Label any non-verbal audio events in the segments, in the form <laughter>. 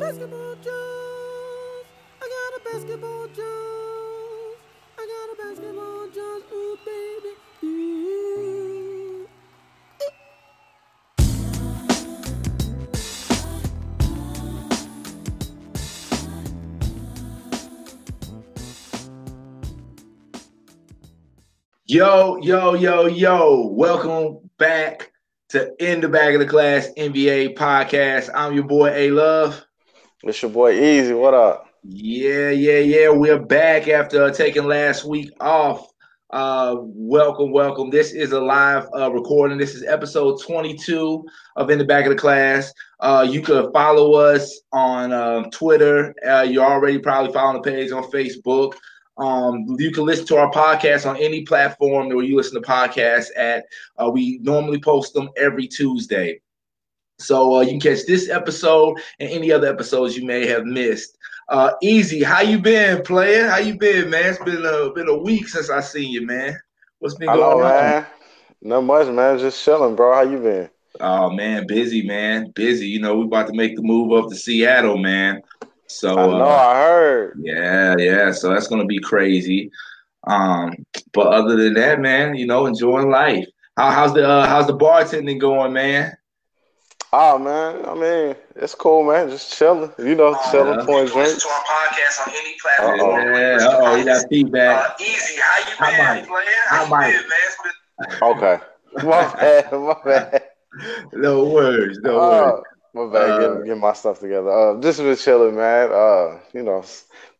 basketball Jones. I got a basketball Jones. I got a basketball Jones. Ooh, baby. Yo, yo, yo, yo. Welcome back to In the Back of the Class NBA podcast. I'm your boy A Love. It's your boy Easy. What up? Yeah, yeah, yeah. We're back after uh, taking last week off. Uh, welcome, welcome. This is a live uh, recording. This is episode 22 of In the Back of the Class. Uh, you could follow us on um, Twitter. Uh, you're already probably following the page on Facebook. Um, you can listen to our podcast on any platform where you listen to podcasts at. Uh, we normally post them every Tuesday. So uh, you can catch this episode and any other episodes you may have missed. Uh, Easy, how you been, player? How you been, man? It's been a been a week since I seen you, man. What's been Hello, going on? man. Not much, man. Just chilling, bro. How you been? Oh man, busy, man, busy. You know, we about to make the move up to Seattle, man. So I know. uh, I heard. Yeah, yeah. So that's gonna be crazy. Um, but other than that, man, you know, enjoying life. How, how's the uh, how's the bartending going, man? Oh man. I mean, it's cool, man. Just chilling. You know, chilling, yeah. pouring drinks. our podcast on any Uh-oh. Yeah, uh-oh, you got feedback. easy. How you I might. player? I might. man? It's Okay. <laughs> My bad. My bad. No worries, no Uh, worries. my bad. Uh, Get, get my stuff together. Uh, just been chilling, man. Uh, you know,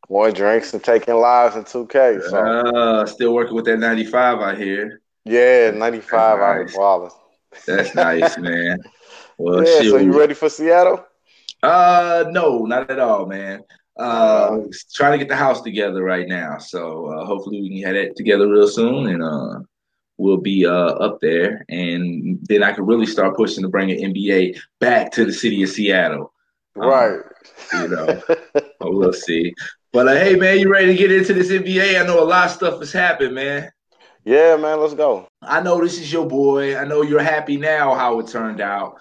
pouring drinks and taking lives in 2K. So Uh, still working with that 95 out here. yeah, 95 out Nice. of Wallace. That's nice, man. Well, Yeah. shit. So you ready for Seattle? Uh, no, not at all, man. Uh, Uh, trying to get the house together right now. So uh, hopefully we can have that together real soon, and uh, we'll be uh up there, and then I can really start pushing to bring an NBA back to the city of Seattle. Um, Right. You know, <laughs> we'll see. But uh, hey, man, you ready to get into this NBA? I know a lot of stuff has happened, man. yeah, man. Let's go. I know this is your boy. I know you're happy now how it turned out.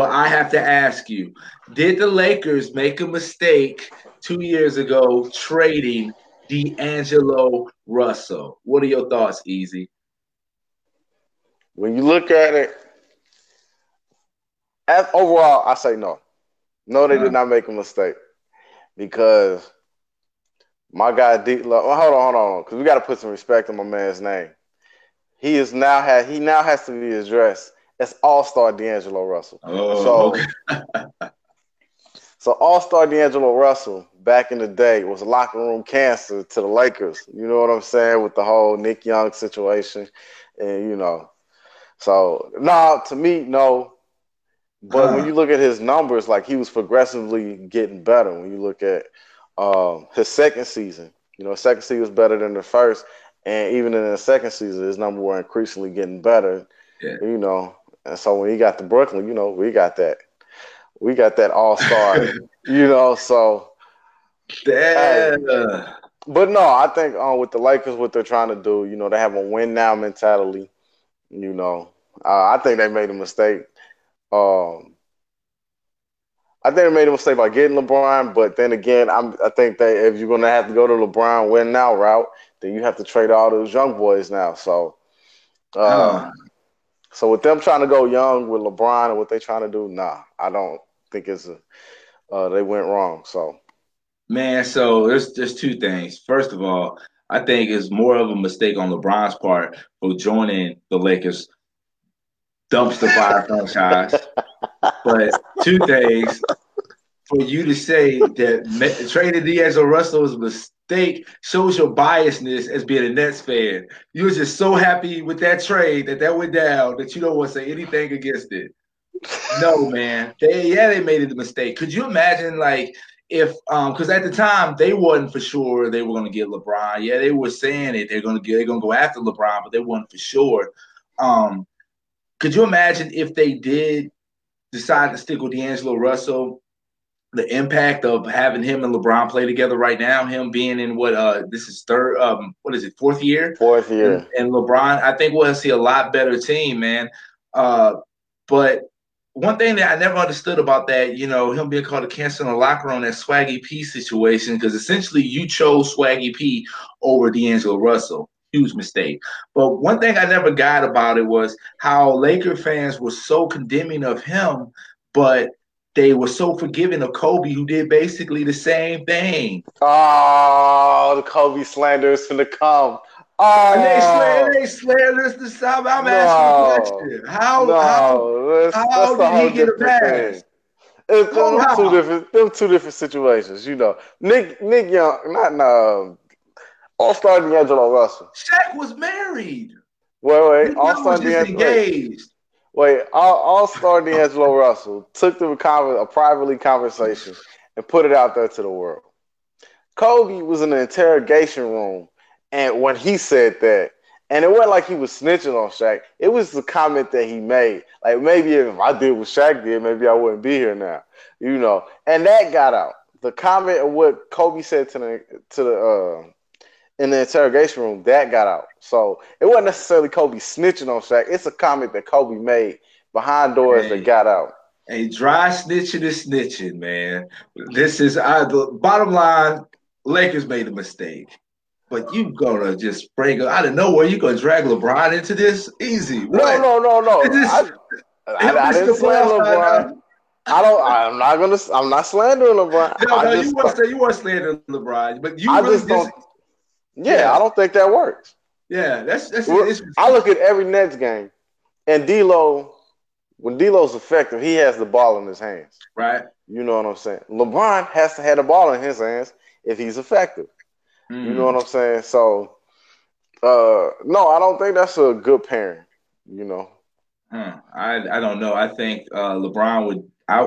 But I have to ask you, did the Lakers make a mistake two years ago trading D'Angelo Russell? What are your thoughts, Easy? When you look at it, overall, I say no. No, they Uh-huh. did not make a mistake because my guy D. Well, hold on, hold on, because we got to put some respect on my man's name. He is now had he now has to be addressed as All Star D'Angelo Russell. Oh, So- okay. So All Star D'Angelo Russell back in the day was locker room cancer to the Lakers. You know what I'm saying with the whole Nick Young situation, and you know, so no, to me, no. But when you look at his numbers, like he was progressively getting better. When you look at um, his second season, you know, second season was better than the first, and even in the second season, his numbers were increasingly getting better. Yeah. You know, and so when he got to Brooklyn, you know, we got that, we got that All Star. <laughs> you know, so. Damn. But no, I think um, with the Lakers, what they're trying to do, you know, they have a win now mentality. You know, uh, I think they made a mistake. Um, I think they made a mistake by getting LeBron, but then again, I'm, I think that if you're going to have to go to LeBron win now route, then you have to trade all those young boys now. So, uh, Huh. So with them trying to go young with LeBron and what they trying to do, nah, I don't think it's a, uh, they went wrong. So. Man, so there's there's two things. First of all, I think it's more of a mistake on LeBron's part for joining the Lakers dumpster fire <laughs> franchise. But two things for you to say that trading D'Angelo Russell was a mistake shows your biasness as being a Nets fan. You were just so happy with that trade that that went down that you don't want to say anything against it. No, man. They yeah, they made it a mistake. Could you imagine like if um because at the time they wasn't for sure they were gonna get LeBron. Yeah, they were saying it, they're gonna get they're gonna go after LeBron, but they weren't for sure. Um could you imagine if they did decide to stick with D'Angelo Russell, the impact of having him and LeBron play together right now, him being in what uh this is third um what is it, fourth year? Fourth year. and, and LeBron, I think we'll see a lot better team, man. Uh, but one thing that I never understood about that, you know, him being called a cancer in the locker room, that Swaggy P situation, because essentially you chose Swaggy P over D'Angelo Russell. Huge mistake. But one thing I never got about it was how Laker fans were so condemning of him, but they were so forgiving of Kobe, who did basically the same thing. Oh, the Kobe slander is gonna come. Oh, And they oh. slander, they slander us this time. I'm asking a question. How, no, how, that's, how that's did he get a pass? thing. It's them two different, them two different situations. You know, Nick, Nick Young, not no, um, All Star D'Angelo Russell. Shaq was married. Wait, wait, All Star D'Angelo. Engaged. Wait, All Star D'Angelo Russell took the conver- a privately conversation and put it out there to the world. Kobe was in the interrogation room, and when he said that, and it wasn't like he was snitching on Shaq. It was the comment that he made. Like maybe if I did what Shaq did, maybe I wouldn't be here now. You know, and that got out. The comment of what Kobe said to the to the uh, in the interrogation room that got out. So it wasn't necessarily Kobe snitching on Shaq. It's a comment that Kobe made behind doors Hey. that got out. Hey, dry snitching is snitching, man. This is I, the bottom line. Lakers made a mistake, but you gonna just bring out of nowhere. You gonna drag LeBron into this easy? No, What? no, no, <laughs> no. It is- I, I, I didn't playoffs, LeBron. I don't. I'm not gonna. I'm not slandering LeBron. No, no, just you weren't you weren't slandering LeBron, but you I really just don't- dis- yeah, Yeah. I don't think that works. yeah, that's that's I look at every Nets game, and D'Lo, when D'Lo's effective, he has the ball in his hands. right. You know what I'm saying? LeBron has to have the ball in his hands if he's effective. You know what I'm saying? So, uh, no, I don't think that's a good pairing. You know, Hmm, I I don't know. I think uh, LeBron would. I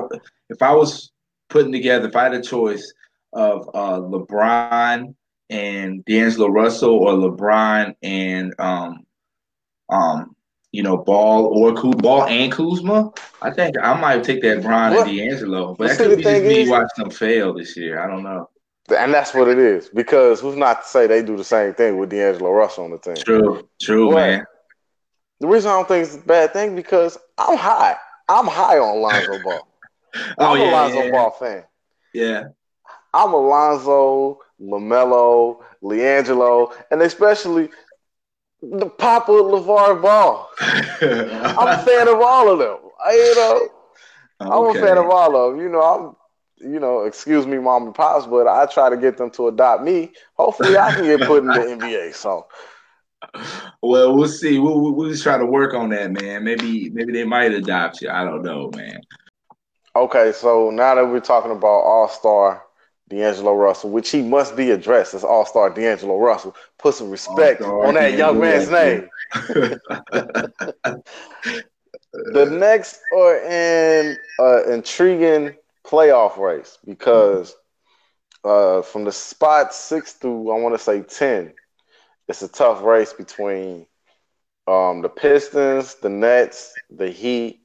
if I was putting together, if I had a choice of uh, LeBron and D'Angelo Russell or LeBron and um um you know Ball or Kuz, Ball and Kuzma, I think I might take that Bron What? and D'Angelo. But But that could be just me is- watching them fail this year. I don't know. and that's what it is. Because who's not to say they do the same thing with D'Angelo Russell on the team? True, true, What? man. The reason I don't think it's a bad thing because I'm high. I'm high on Lonzo Ball. <laughs> Oh I'm a yeah, Lonzo yeah, Ball fan. yeah. I'm Alonzo, LaMelo, LiAngelo, and especially the Papa LaVar Ball. <laughs> I'm a fan of all of them. I, you know, I'm Okay. a fan of all of them. You know, I'm, you know, excuse me, mom and pops, but I try to get them to adopt me. Hopefully, I can get put in the <laughs> NBA. So, Well, we'll see. We'll, we'll, we'll just try to work on that, man. Maybe maybe they might adopt you. I don't know, man. okay, so now that we're talking about All Star D'Angelo Russell, which he must be addressed as All Star D'Angelo Russell, put some respect All-Star on that young man's name. <laughs> The next are in an intriguing playoff race because uh, from the spot six through I want to say ten, it's a tough race between um, the Pistons, the Nets, the Heat,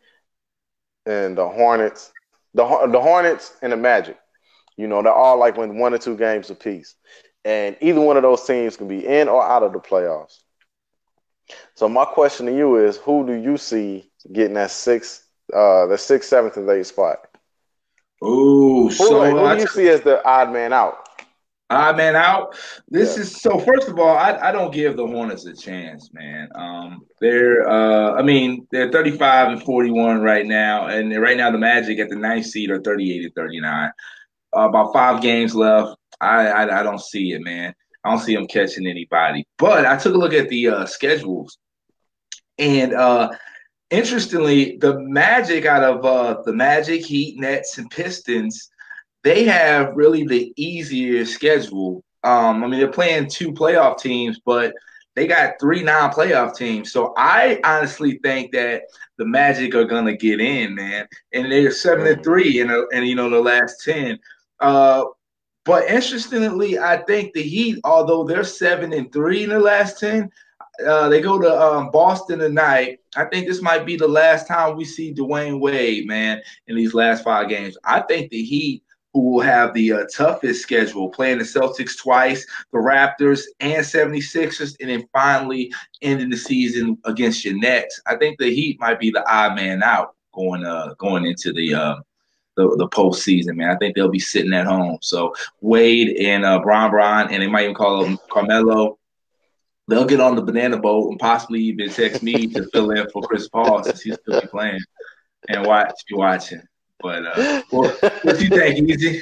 and the Hornets. The the Hornets and the Magic. You know, they're all like win one or two games apiece, and either one of those teams can be in or out of the playoffs. So my question to you is, who do you see getting that sixth, uh, the sixth, seventh, and eighth spot? Ooh, Who, so who I do you see as the odd man out? Ah man, out. This Yeah. is so. First of all, I, I don't give the Hornets a chance, man. Um, they're uh, I mean, they're 35 and 41 right now, and right now the Magic at the ninth seed are 38 and 39. Uh, about five games left. I, I I don't see it, man. I don't see them catching anybody. But I took a look at the uh, schedules, and uh, interestingly, the Magic out of uh, the Magic, Heat, Nets, and Pistons they have really the easier schedule. Um, I mean, they're playing two playoff teams, but they got three non-playoff teams. So I honestly think that the Magic are gonna get in, man. And they're seven and three, and and you know the last ten. Uh, but interestingly, I think the Heat, although they're seven and three in the last ten, uh, they go to um, Boston tonight. I think this might be the last time we see Dwyane Wade, man, in these last five games. I think the Heat who will have the uh, toughest schedule, playing the Celtics twice, the Raptors and 76ers, and then finally ending the season against your Nets. I think the Heat might be the odd man out. going uh going into the uh the, the postseason, man. I think they'll be sitting at home. So Wade and uh, Bron Bron, and they might even call him Carmelo. They'll get on the banana boat and possibly even text me to fill in for Chris Paul since he's still be playing and watch be watching. But uh, what, what you think, Easy?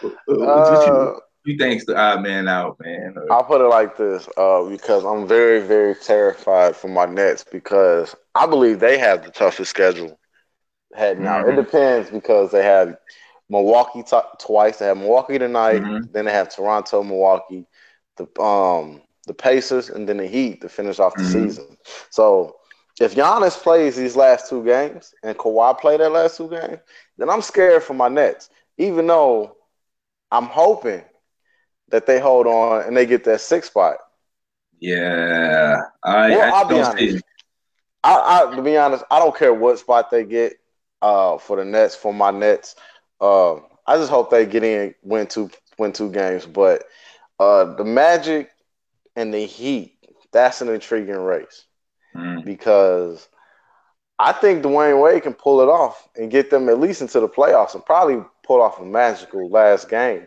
What, what, what you, Uh, you think's the odd man out, man? Or- I'll put it like this, uh, because I'm very, very terrified for my Nets because I believe they have the toughest schedule heading out. It depends because they have Milwaukee t- twice. They have Milwaukee tonight, Mhm. then they have Toronto, Milwaukee, the um the Pacers, and then the Heat to finish off the Mhm. season. So if Giannis plays these last two games and Kawhi play that last two games, then I'm scared for my Nets. Even though I'm hoping that they hold on and they get that six spot. yeah, I, Well, I I'll be honest. I, I to be honest, I don't care what spot they get uh, for the Nets for my Nets. Uh, I just hope they get in, win two, win two games. But uh, the Magic and the Heat, that's an intriguing race Mm. because I think Dwyane Wade can pull it off and get them at least into the playoffs and probably pull off a magical last game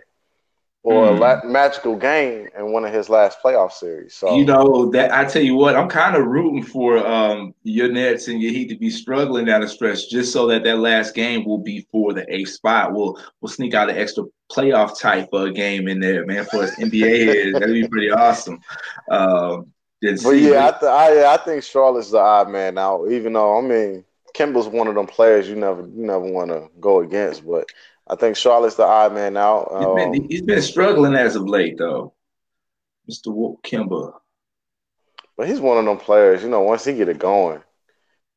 or a Mm. la- magical game in one of his last playoff series. So You know that I tell you what, I'm kind of rooting for um, your Nets and your Heat to be struggling down the stretch, just so that that last game will be for the eighth spot. We'll we'll sneak out an extra playoff type of game in there, man, for us NBA <laughs> heads. That'd be pretty awesome. Um, But yeah, I, th- I I think Charlotte's the odd man out. Even though I mean Kemba's one of them players you never you never want to go against, but I think Charlotte's the odd man out. he's Um, been, he's been struggling as of late, though, Mr. Walt Kimber. but he's one of them players. You know, once he get it going,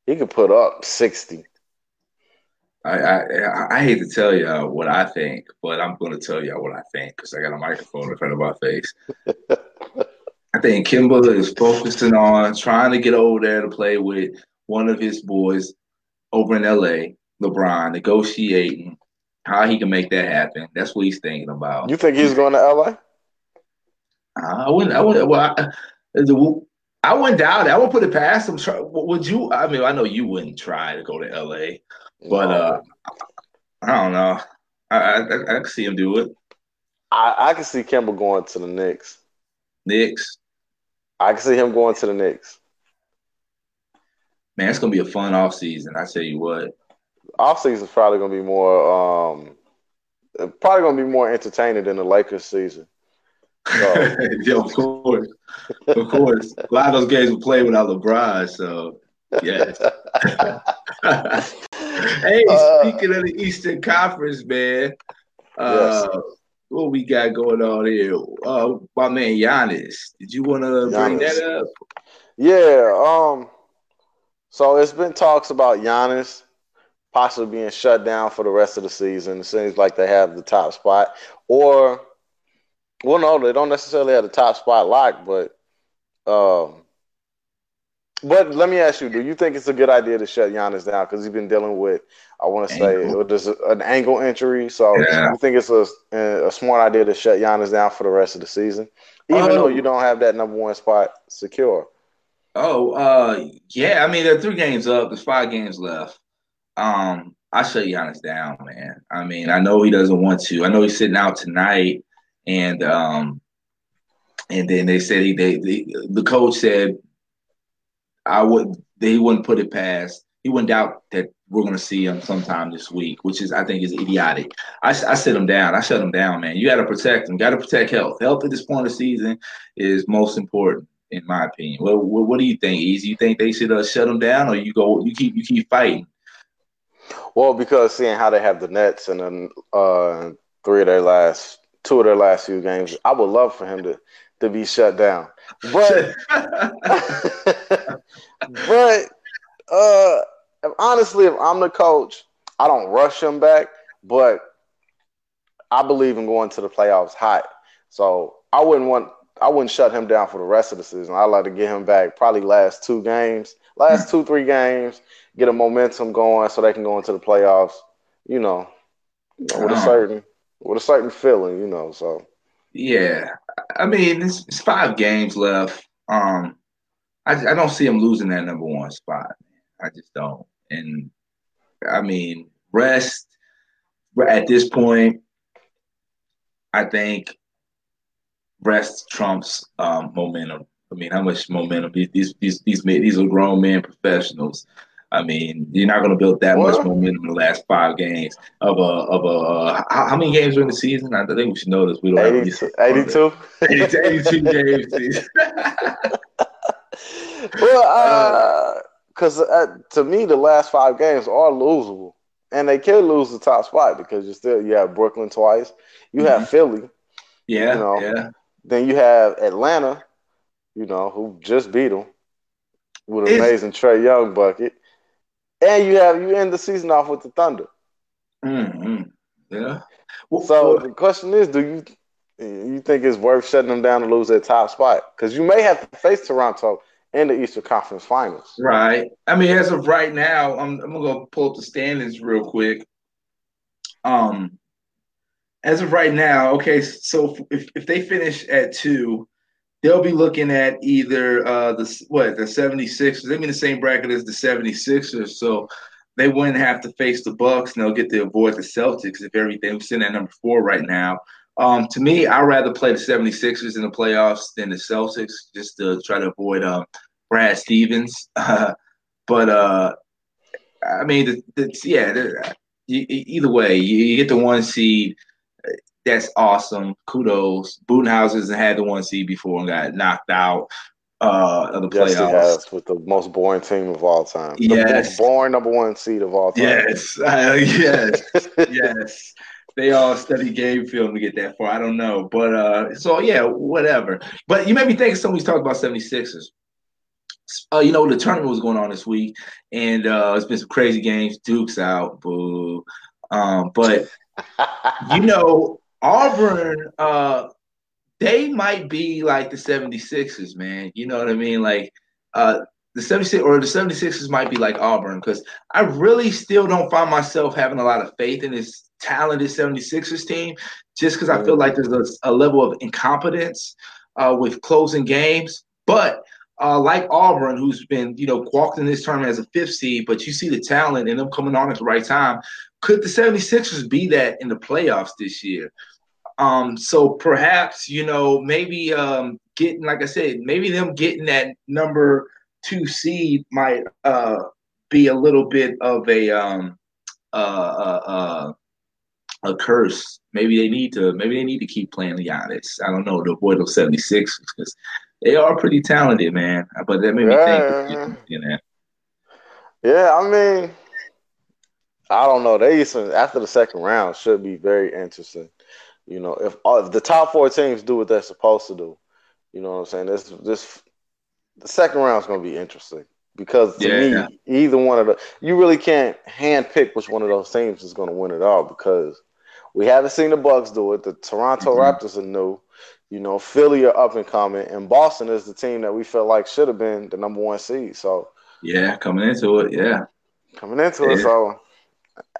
he could put up sixty. I, I I hate to tell y'all what I think, but I'm going to tell y'all what I think because I got a microphone in front of my face. <laughs> I think Kemba is focusing on trying to get over there to play with one of his boys over in LA, LeBron, negotiating how he can make that happen. That's what he's thinking about. You think he's going to LA? I wouldn't. I wouldn't. Well, I, I wouldn't doubt it. I wouldn't put it past him. Would you? I mean, I know you wouldn't try to go to LA, but uh, I don't know. I I, I, I can see him do it. I I can see Kemba going to the Knicks. Knicks, I can see him going to the Knicks. man, it's gonna be a fun off season. I tell you what. Off season's probably going to be more um, probably going to be more entertaining than the Lakers season. So- <laughs> yeah, of course, of course. A lot of those games were played without LeBron, so yes. <laughs> hey, Uh, speaking of the Eastern Conference, man, uh, what we got going on here? Uh, my man Giannis. Did you want to bring that up? Yeah, um, so it's been talks about Giannis possibly being shut down for the rest of the season. It seems like they have the top spot, or well, no, they don't necessarily have the top spot locked, but um, but let me ask you: Do you think it's a good idea to shut Giannis down because he's been dealing with, I want to say, with an ankle injury? So Yeah. you think it's a a smart idea to shut Giannis down for the rest of the season, even Oh. though you don't have that number one spot secure? Oh, uh, yeah. I mean, there are three games up. There's five games left. Um, I shut Giannis down, man. I mean, I know he doesn't want to. I know he's sitting out tonight, and um, and then they said he they, they the coach said I would they wouldn't put it past. He wouldn't doubt that we're going to see him sometime this week, which is I think is idiotic. I, I sit him down. I shut him down, man. You got to protect him. Got to protect health. Health at this point of the season is most important, in my opinion. What what, what do you think? Easy? You think they should uh, shut him down, or you go you keep you keep fighting? Well, because seeing how they have the Nets and then uh, three of their last, two of their last few games, I would love for him to to be shut down. But <laughs> but uh, if, honestly, if I'm the coach, I don't rush him back, but I believe in going to the playoffs hot. So I wouldn't want I wouldn't shut him down for the rest of the season. I'd like to get him back probably last two games, last two, three games, get a momentum going so they can go into the playoffs, you know, you know, with a Oh. certain with a certain feeling, you know. So Yeah, I mean it's, it's five games left. Um, I I don't see him losing that number one spot. I just don't. And I mean, rest at this point. I think rest trumps um, momentum. I mean, how much momentum these these these these, these are grown men professionals. I mean, you're not going to build that much momentum in the last five games of a of a. Uh, how, how, many games are in the season? I think we should know this. We don't 80, have 82. 82, <laughs> 82 games. <laughs> well, because uh, uh, to me, the last five games are losable, and they can lose the top spot because you still you have Brooklyn twice, you mm-hmm. have Philly, yeah, you know, yeah. Then you have Atlanta, you know, who just beat them with an amazing Trae Young bucket, and you have you end the season off with the Thunder. Mm-hmm. Yeah. Well, so well, the question is, do you you think it's worth shutting them down to lose that top spot? Because you may have to face Toronto in the Eastern Conference Finals. Right. I mean, as of right now, I'm, I'm gonna go pull up the standings real quick. Um, as of right now, okay, so if, if they finish at two, they'll be looking at either uh the what the 76ers. They're in the same bracket as the 76ers, so they wouldn't have to face the Bucks and they'll get to avoid the Celtics if everything was in at number four right now. Um, to me, I'd rather play the 76ers in the playoffs than the Celtics just to try to avoid um, Brad Stevens. Uh, <laughs> but uh, I mean, the, yeah, either way, you, get the one seed. That's awesome. Kudos. Budenholzer had the one seed before and got knocked out uh, of the playoffs. Yes, has with the most boring team of all time. The yes. boring number one seed of all time. Yes, uh, <laughs> yes, yes they all study game film to get that far. I don't know. But uh so yeah, whatever. But you made me think somebody's talking about 76ers. Uh, you know, the tournament was going on this week, and uh it's been some crazy games. Duke's out, boo. Um, but <laughs> you know, Auburn, uh, they might be like the 76ers, man. You know what I mean? Like uh the 76 or the 76ers might be like Auburn because I really still don't find myself having a lot of faith in this talented 76ers team just because I feel like there's a, a level of incompetence uh, with closing games. But uh, like Auburn, who's been, you know, walked in this tournament as a fifth seed, but you see the talent and them coming on at the right time. Could the 76ers be that in the playoffs this year? Um, so perhaps, you know, maybe um, getting, like I said, maybe them getting that number two seed might uh, be a little bit of a um, uh, uh, uh a curse. Maybe they need to. Maybe they need to keep playing the Giannis. I don't know to avoid those 76 because they are pretty talented, man. But that made me yeah. think. You know. Yeah, I mean, I don't know. They used to, after the second round should be very interesting. You know, if, uh, if the top four teams do what they're supposed to do, you know what I'm saying. This this the second round is going to be interesting because to yeah. me, either one of the you really can't hand pick which one of those teams is going to win it all because we haven't seen the Bucks do it. The Toronto mm-hmm. Raptors are new. You know, Philly are up and coming, and Boston is the team that we felt like should have been the number one seed. So yeah, coming into it, yeah, coming into yeah. it. So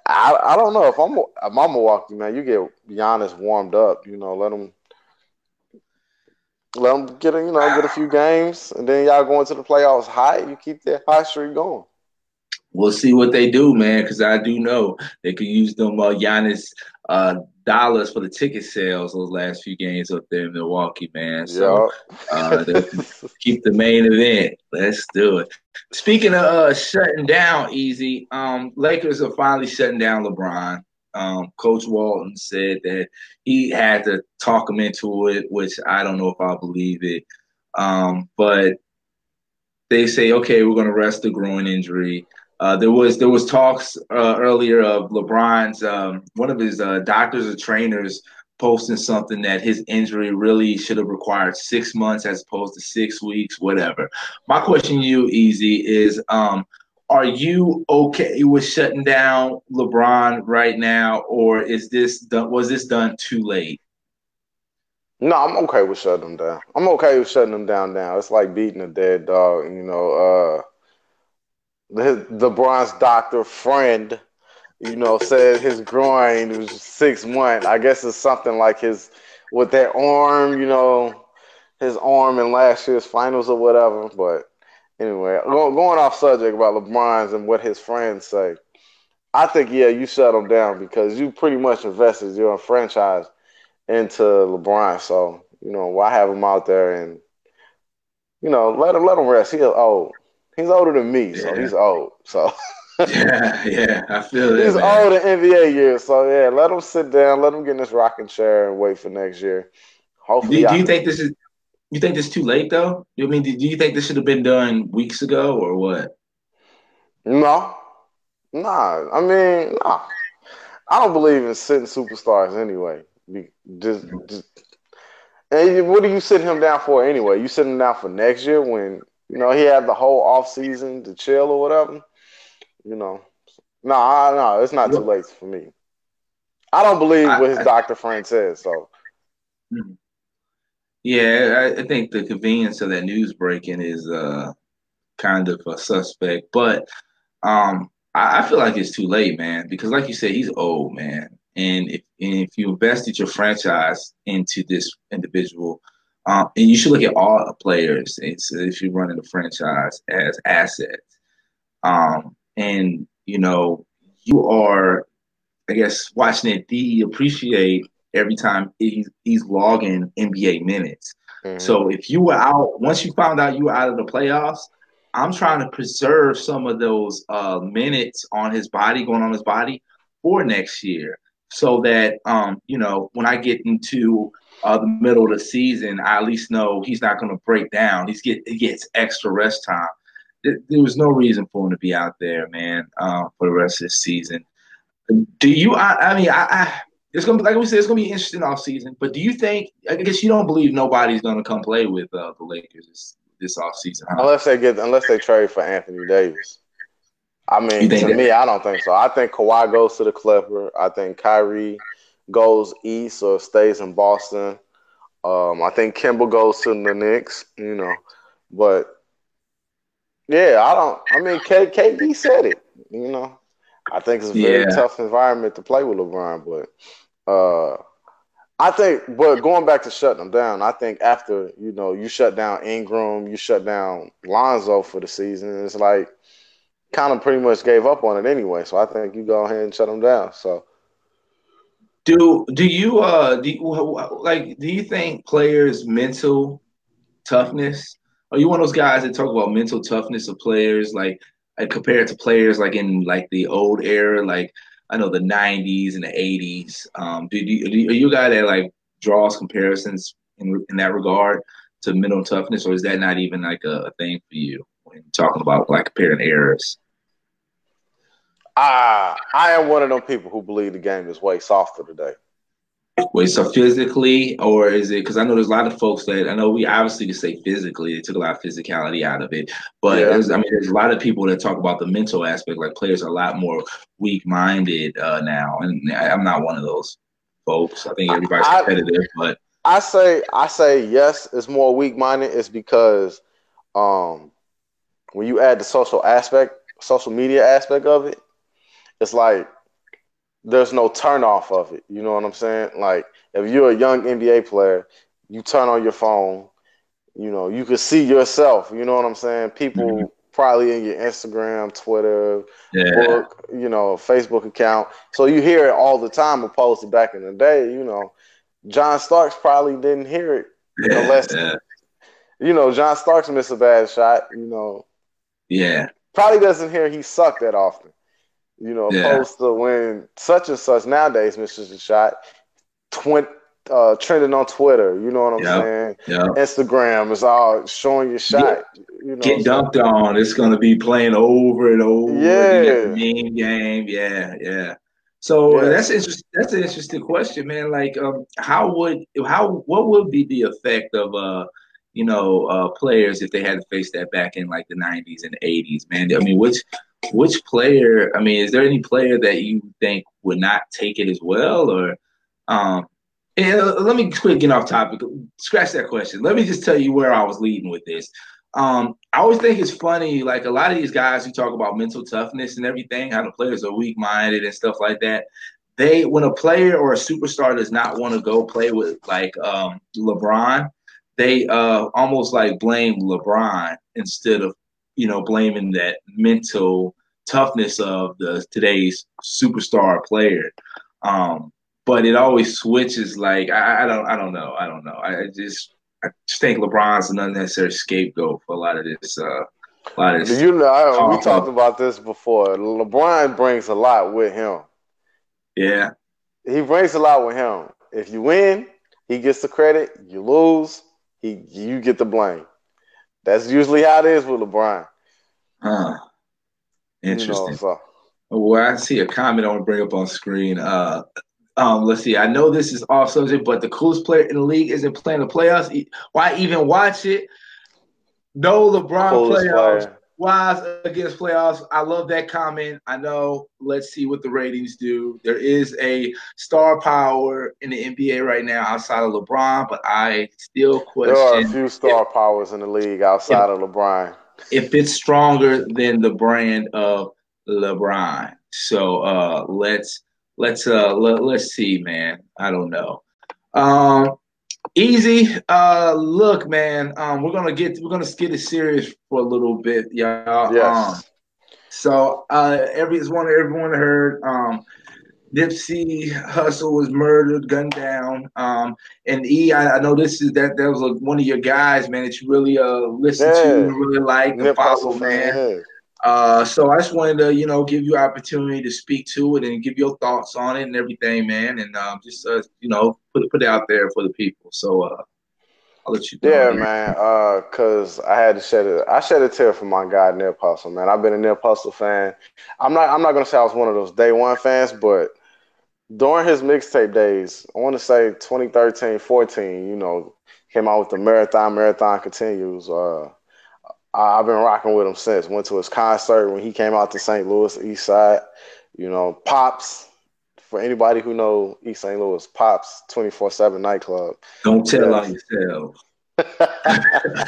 I I don't know if I'm if I'm Milwaukee man, you get Giannis warmed up. You know, let him let them get a, you know get a few games, and then y'all go into the playoffs high. You keep that high streak going. We'll see what they do, man, because I do know they could use them uh, Giannis uh, dollars for the ticket sales those last few games up there in Milwaukee, man. So uh, <laughs> keep the main event. Let's do it. Speaking of uh, shutting down, easy. Um, Lakers are finally shutting down LeBron. Um, Coach Walton said that he had to talk him into it, which I don't know if I believe it. Um, but they say, okay, we're going to rest the groin injury. Uh, there was there was talks uh, earlier of LeBron's um, one of his uh, doctors or trainers posting something that his injury really should have required six months as opposed to six weeks, whatever. My question to you, Easy, is um, are you okay with shutting down LeBron right now, or is this done, was this done too late? No, I'm okay with shutting them down. I'm okay with shutting them down now. It's like beating a dead dog, you know. Uh, LeBron's doctor friend, you know, said his groin was six months. I guess it's something like his with that arm, you know, his arm in last year's finals or whatever. But anyway, going off subject about LeBron's and what his friends say. I think yeah, you shut him down because you pretty much invested your franchise into LeBron. So you know why have him out there and you know let him let him rest. He's old. He's older than me, yeah. so he's old. So. <laughs> yeah, yeah, I feel it. He's man. old in NBA years, so yeah, let him sit down, let him get in this rocking chair and wait for next year. Hopefully, do, do you think this is? You think this is too late though? I mean, do you think this should have been done weeks ago or what? No, nah. I mean, nah. I don't believe in sitting superstars anyway. Just, just. And what are you sitting him down for anyway? You sitting him down for next year when you know he had the whole off season to chill or whatever you know. No, nah, no, it's not too late for me. I don't believe what his I, doctor friend says. So, hmm. yeah, I, I, think the convenience of that news breaking is uh, kind of a suspect. But um, I, I, feel like it's too late, man, because like you said, he's old, man. And if and if you invested your franchise into this individual, um, and you should look at all players, if you're running a franchise as assets. Um, and you know you are, I guess, watching it de-appreciate every time he's, he's logging NBA minutes. Mm-hmm. So if you were out, once you found out you were out of the playoffs, I'm trying to preserve some of those uh, minutes on his body, going on his body for next year, so that um, you know when I get into uh, the middle of the season, I at least know he's not going to break down. He's get he gets extra rest time there was no reason for him to be out there, man, uh, for the rest of the season. Do you? I, I mean, I, I, it's gonna be like we said, it's gonna be interesting off season. But do you think? I guess you don't believe nobody's gonna come play with uh, the Lakers this, this off season, huh? unless they get unless they trade for Anthony Davis. I mean, to that? me, I don't think so. I think Kawhi goes to the Clipper. I think Kyrie goes east or stays in Boston. Um, I think Kemba goes to the Knicks. You know, but yeah, I don't. I mean, K, KD said it. You know, I think it's a very yeah. tough environment to play with LeBron, but uh, I think. But going back to shutting them down, I think after you know you shut down Ingram, you shut down Lonzo for the season. It's like kind of pretty much gave up on it anyway. So I think you go ahead and shut them down. So. Do do you uh do you, like do you think players' mental toughness are you one of those guys that talk about mental toughness of players, like, compared to players like in like the old era, like I know the '90s and the '80s? Um, do, you, are you a guy that like draws comparisons in in that regard to mental toughness, or is that not even like a, a thing for you when talking about like comparing eras? Ah, I am one of them people who believe the game is way softer today. Wait, so physically, or is it? Because I know there's a lot of folks that I know we obviously to say physically, they took a lot of physicality out of it. But yeah. I mean, there's a lot of people that talk about the mental aspect. Like players are a lot more weak-minded uh, now, and I, am not one of those folks. I think everybody's competitive, I, but I say, I say yes, it's more weak-minded. It's because um, when you add the social aspect, social media aspect of it, it's like there's no turn off of it. You know what I'm saying? Like if you're a young NBA player, you turn on your phone, you know, you can see yourself. You know what I'm saying? People mm-hmm. probably in your Instagram, Twitter, yeah. book, you know, Facebook account. So you hear it all the time, opposed to back in the day. You know, John Starks probably didn't hear it yeah, unless, yeah. you know, John Starks missed a bad shot. You know, yeah, probably doesn't hear he sucked that often. You know, yeah. opposed to when such and such nowadays misses a shot, twin, uh, trending on Twitter. You know what I'm yep. saying? Yep. Instagram is all showing your shot. You know Get dunked on. It's going to be playing over and over. Yeah. Meme game. Yeah, yeah. So yeah. that's interesting. That's an interesting question, man. Like, um, how would how what would be the effect of uh, you know, uh, players if they had to face that back in like the '90s and '80s, man? I mean, which which player? I mean, is there any player that you think would not take it as well, or? Um, uh, let me quick get off topic. Scratch that question. Let me just tell you where I was leading with this. Um, I always think it's funny, like a lot of these guys who talk about mental toughness and everything, how the players are weak minded and stuff like that. They, when a player or a superstar does not want to go play with like um, LeBron, they uh, almost like blame LeBron instead of you know, blaming that mental toughness of the today's superstar player. Um, but it always switches. Like I, I, don't, I don't know, I don't know. I just, I just think LeBron's an unnecessary scapegoat for a lot of this. Uh, a lot of this. You know, I, we talked about this before. LeBron brings a lot with him. Yeah, he brings a lot with him. If you win, he gets the credit. You lose, he you get the blame. That's usually how it is with LeBron. Huh. Interesting. You know, so. Well, I see a comment I want to bring up on screen. Uh, um, let's see. I know this is off subject, but the coolest player in the league isn't playing the playoffs. Why even watch it? No LeBron playoffs. Player. Wise against playoffs. I love that comment. I know. Let's see what the ratings do. There is a star power in the NBA right now outside of LeBron, but I still question. There are a few star if, powers in the league outside if, of LeBron. If it's stronger than the brand of LeBron, so uh, let's let's uh let, let's see, man. I don't know. Um, Easy. Uh, look, man. Um, we're gonna get we're gonna get it serious for a little bit, y'all. Yes. Um, so uh, every one everyone heard. Um, Nipsey Hussle was murdered, gunned down. Um, and E, I, I know this is that that was a, one of your guys, man, that you really uh listen yeah. to, really like, the Fossil man. man. Uh, so I just wanted to, you know, give you opportunity to speak to it and give your thoughts on it and everything, man, and um, just uh, you know, put put it out there for the people. So uh, I'll let you. Yeah, man. Uh, cause I had to shed it. I shed a tear for my guy Nip Hussle, man. I've been a Nip Hussle fan. I'm not. I'm not gonna say I was one of those day one fans, but during his mixtape days, I want to say 2013, 14. You know, came out with the marathon. Marathon continues. Uh I've been rocking with him since. Went to his concert when he came out to St. Louis East Side. You know, Pops. For anybody who know East St. Louis, Pops twenty four seven nightclub. Don't tell on yourself. <laughs> yeah,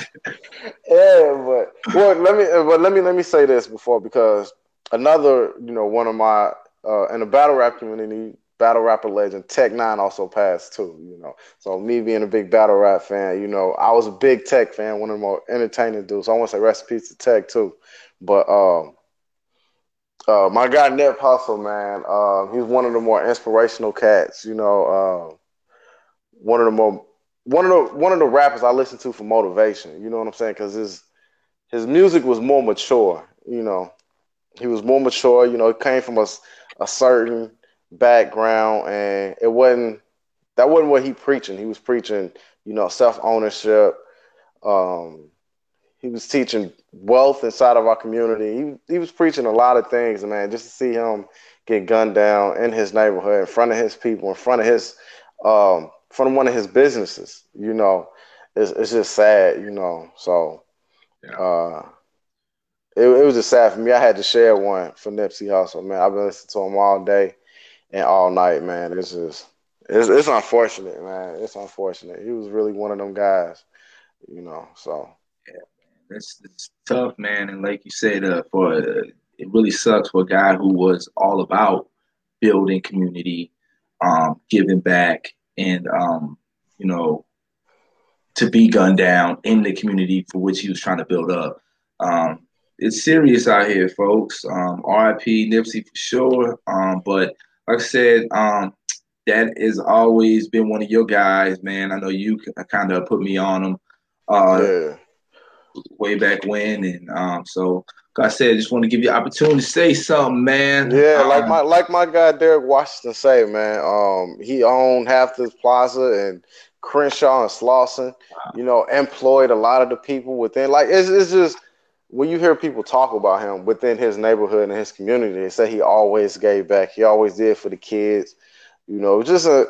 but well, let me but let me let me say this before because another you know one of my uh, in the battle rap community battle rapper legend Tech 9 also passed too, you know. So me being a big battle rap fan, you know, I was a big Tech fan, one of the more entertaining dudes. I want to say recipes to Tech too. But um uh, my guy Nip Hussle, man, uh, he's one of the more inspirational cats. You know, uh, one of the more one of the one of the rappers I listen to for motivation. You know what I'm saying? Because his his music was more mature. You know, he was more mature. You know, it came from a, a certain background, and it wasn't that wasn't what he preaching. He was preaching, you know, self ownership. Um, he was teaching wealth inside of our community. He he was preaching a lot of things, man. Just to see him get gunned down in his neighborhood, in front of his people, in front of his um, of one of his businesses, you know, it's it's just sad, you know. So, yeah. uh, it, it was just sad for me. I had to share one for Nipsey Hussle, man. I've been listening to him all day and all night, man. It's just it's it's unfortunate, man. It's unfortunate. He was really one of them guys, you know. So yeah, it's, it's tough, man. And like you said, uh, for uh, it really sucks for a guy who was all about building community, um, giving back, and um, you know, to be gunned down in the community for which he was trying to build up. Um, it's serious out here, folks. Um, RIP Nipsey for sure. Um, but like I said, um, that has always been one of your guys, man. I know you kind of put me on him uh, yeah. way back when, and um, so like I said, I just want to give you opportunity to say something, man. Yeah, um, like my like my guy Derek Washington say, man. Um, he owned half this plaza and Crenshaw and Slauson. Wow. You know, employed a lot of the people within. Like it's it's just when you hear people talk about him within his neighborhood and his community, they say he always gave back. He always did for the kids. You know, just a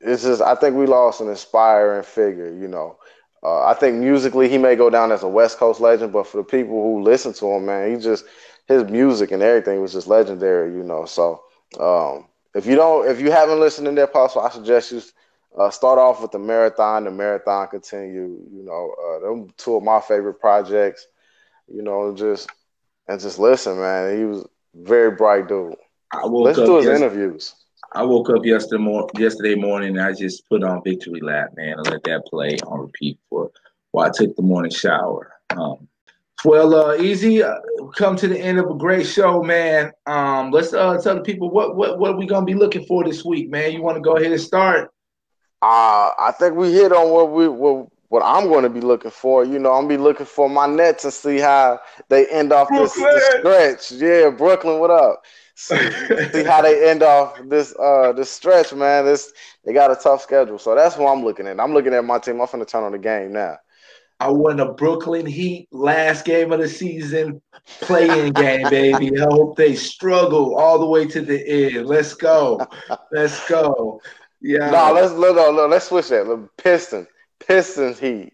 it's just I think we lost an inspiring figure. You know, uh, I think musically he may go down as a West Coast legend, but for the people who listen to him, man, he just his music and everything was just legendary. You know, so um, if you don't, if you haven't listened to their possible, I suggest you. Uh, start off with the marathon. The marathon continue. You know, uh, them two of my favorite projects you know, just and just listen, man. He was very bright dude. I woke Let's do his interviews. I woke up yesterday, mor- yesterday morning and I just put on Victory Lap, man, and let that play on repeat for while I took the morning shower. Um, Well, uh, easy. Uh, come to the end of a great show, man. Um, let's uh, tell the people what what what are we gonna be looking for this week, man. You want to go ahead and start? Uh, I think we hit on what we what, what I'm going to be looking for. You know, I'm gonna be looking for my Nets and see how they end off this, this stretch. Yeah, Brooklyn, what up? See, see how they end off this uh this stretch, man. This they got a tough schedule, so that's what I'm looking at. I'm looking at my team. I'm gonna turn on the game now. I won the Brooklyn Heat last game of the season, playing game, baby. I hope they struggle all the way to the end. Let's go. Let's go. Yeah. No, let's let no, no, let's switch that. Pistons. Pistons Heat.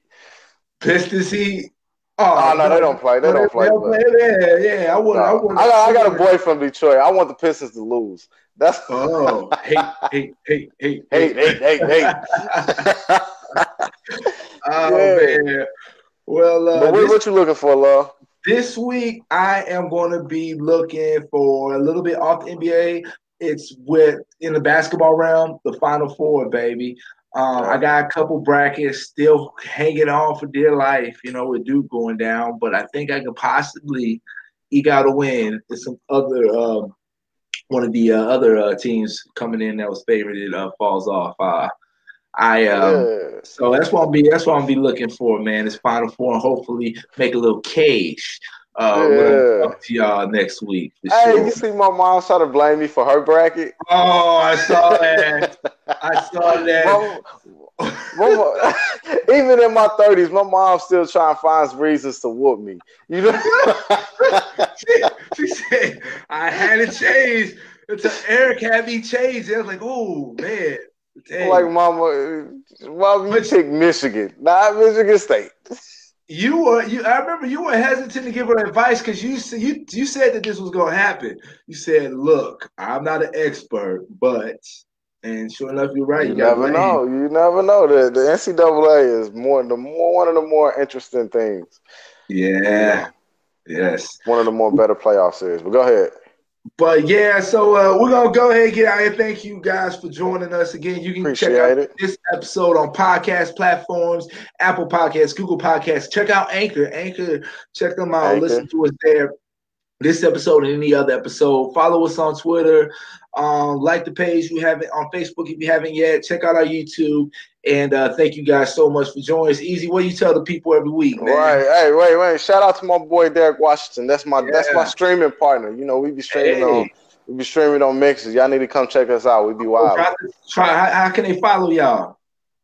Pistons Heat. Oh, oh no, they don't play. They don't play. yeah, yeah. I want. No. I, want I, got, I got a boy from Detroit. I want the Pistons to lose. That's oh, hey, hey, hey, hey, <laughs> hey, hey, hey, hey. <laughs> oh yeah. man. Well, uh, but what, this, what you looking for, Law? This week, I am going to be looking for a little bit off the NBA. It's with in the basketball realm, the Final Four, baby. Um, I got a couple brackets still hanging on for dear life, you know, with Duke going down, but I think I could possibly eke out a win if some other um, one of the uh, other uh, teams coming in that was favored uh, falls off. Uh, I um, yeah. so that's what I'll be that's what I'll be looking for, man. This Final Four and hopefully make a little cage. Uh, yeah. talk to y'all next week. Hey, sure. you see my mom try to blame me for her bracket? Oh, I saw that. <laughs> I saw that. <laughs> Even in my thirties, my mom still trying to find reasons to whoop me. You know, <laughs> she, she, said I had to change. Until Eric had me change. I was like, oh man. Dang. Like mama, mama, you pick Michigan, not Michigan State. You were you. I remember you were hesitant to give her advice because you you you said that this was going to happen. You said, "Look, I'm not an expert, but." And sure enough, you're right. You, you never know. You never know. The the NCAA is more the more one of the more interesting things. Yeah. Yes. One of the more better playoff series. But go ahead. But yeah, so uh, we're gonna go ahead and get out here. Thank you guys for joining us again. You can Appreciate check out it. this episode on podcast platforms, Apple Podcasts, Google Podcasts. Check out Anchor. Anchor, check them out. Anchor. Listen to us there. This episode and any other episode. Follow us on Twitter. Um, like the page you haven't on Facebook if you haven't yet. Check out our YouTube. And uh, thank you guys so much for joining us. Easy, what do you tell the people every week, man? Right. Hey, wait, wait. Shout out to my boy Derek Washington. That's my yeah. that's my streaming partner. You know, we be streaming hey. on we be streaming on Mixer. Y'all need to come check us out. We be wild. Try, try how, how, can they follow y'all?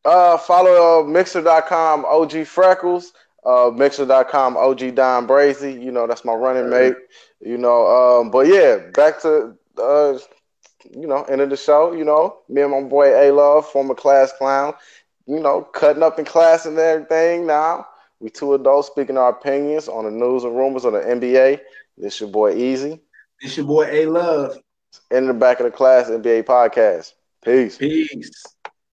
Uh follow uh, mixer.com OG Freckles, uh mixer.com OG Don Brazy. You know, that's my running mate. You know, um, but yeah, back to uh you know, end of the show, you know, me and my boy A Love, former class clown, you know, cutting up in class and everything now. We two adults speaking our opinions on the news and rumors of the NBA. This your boy Easy. This your boy A Love. In the back of the class NBA podcast. Peace. Peace.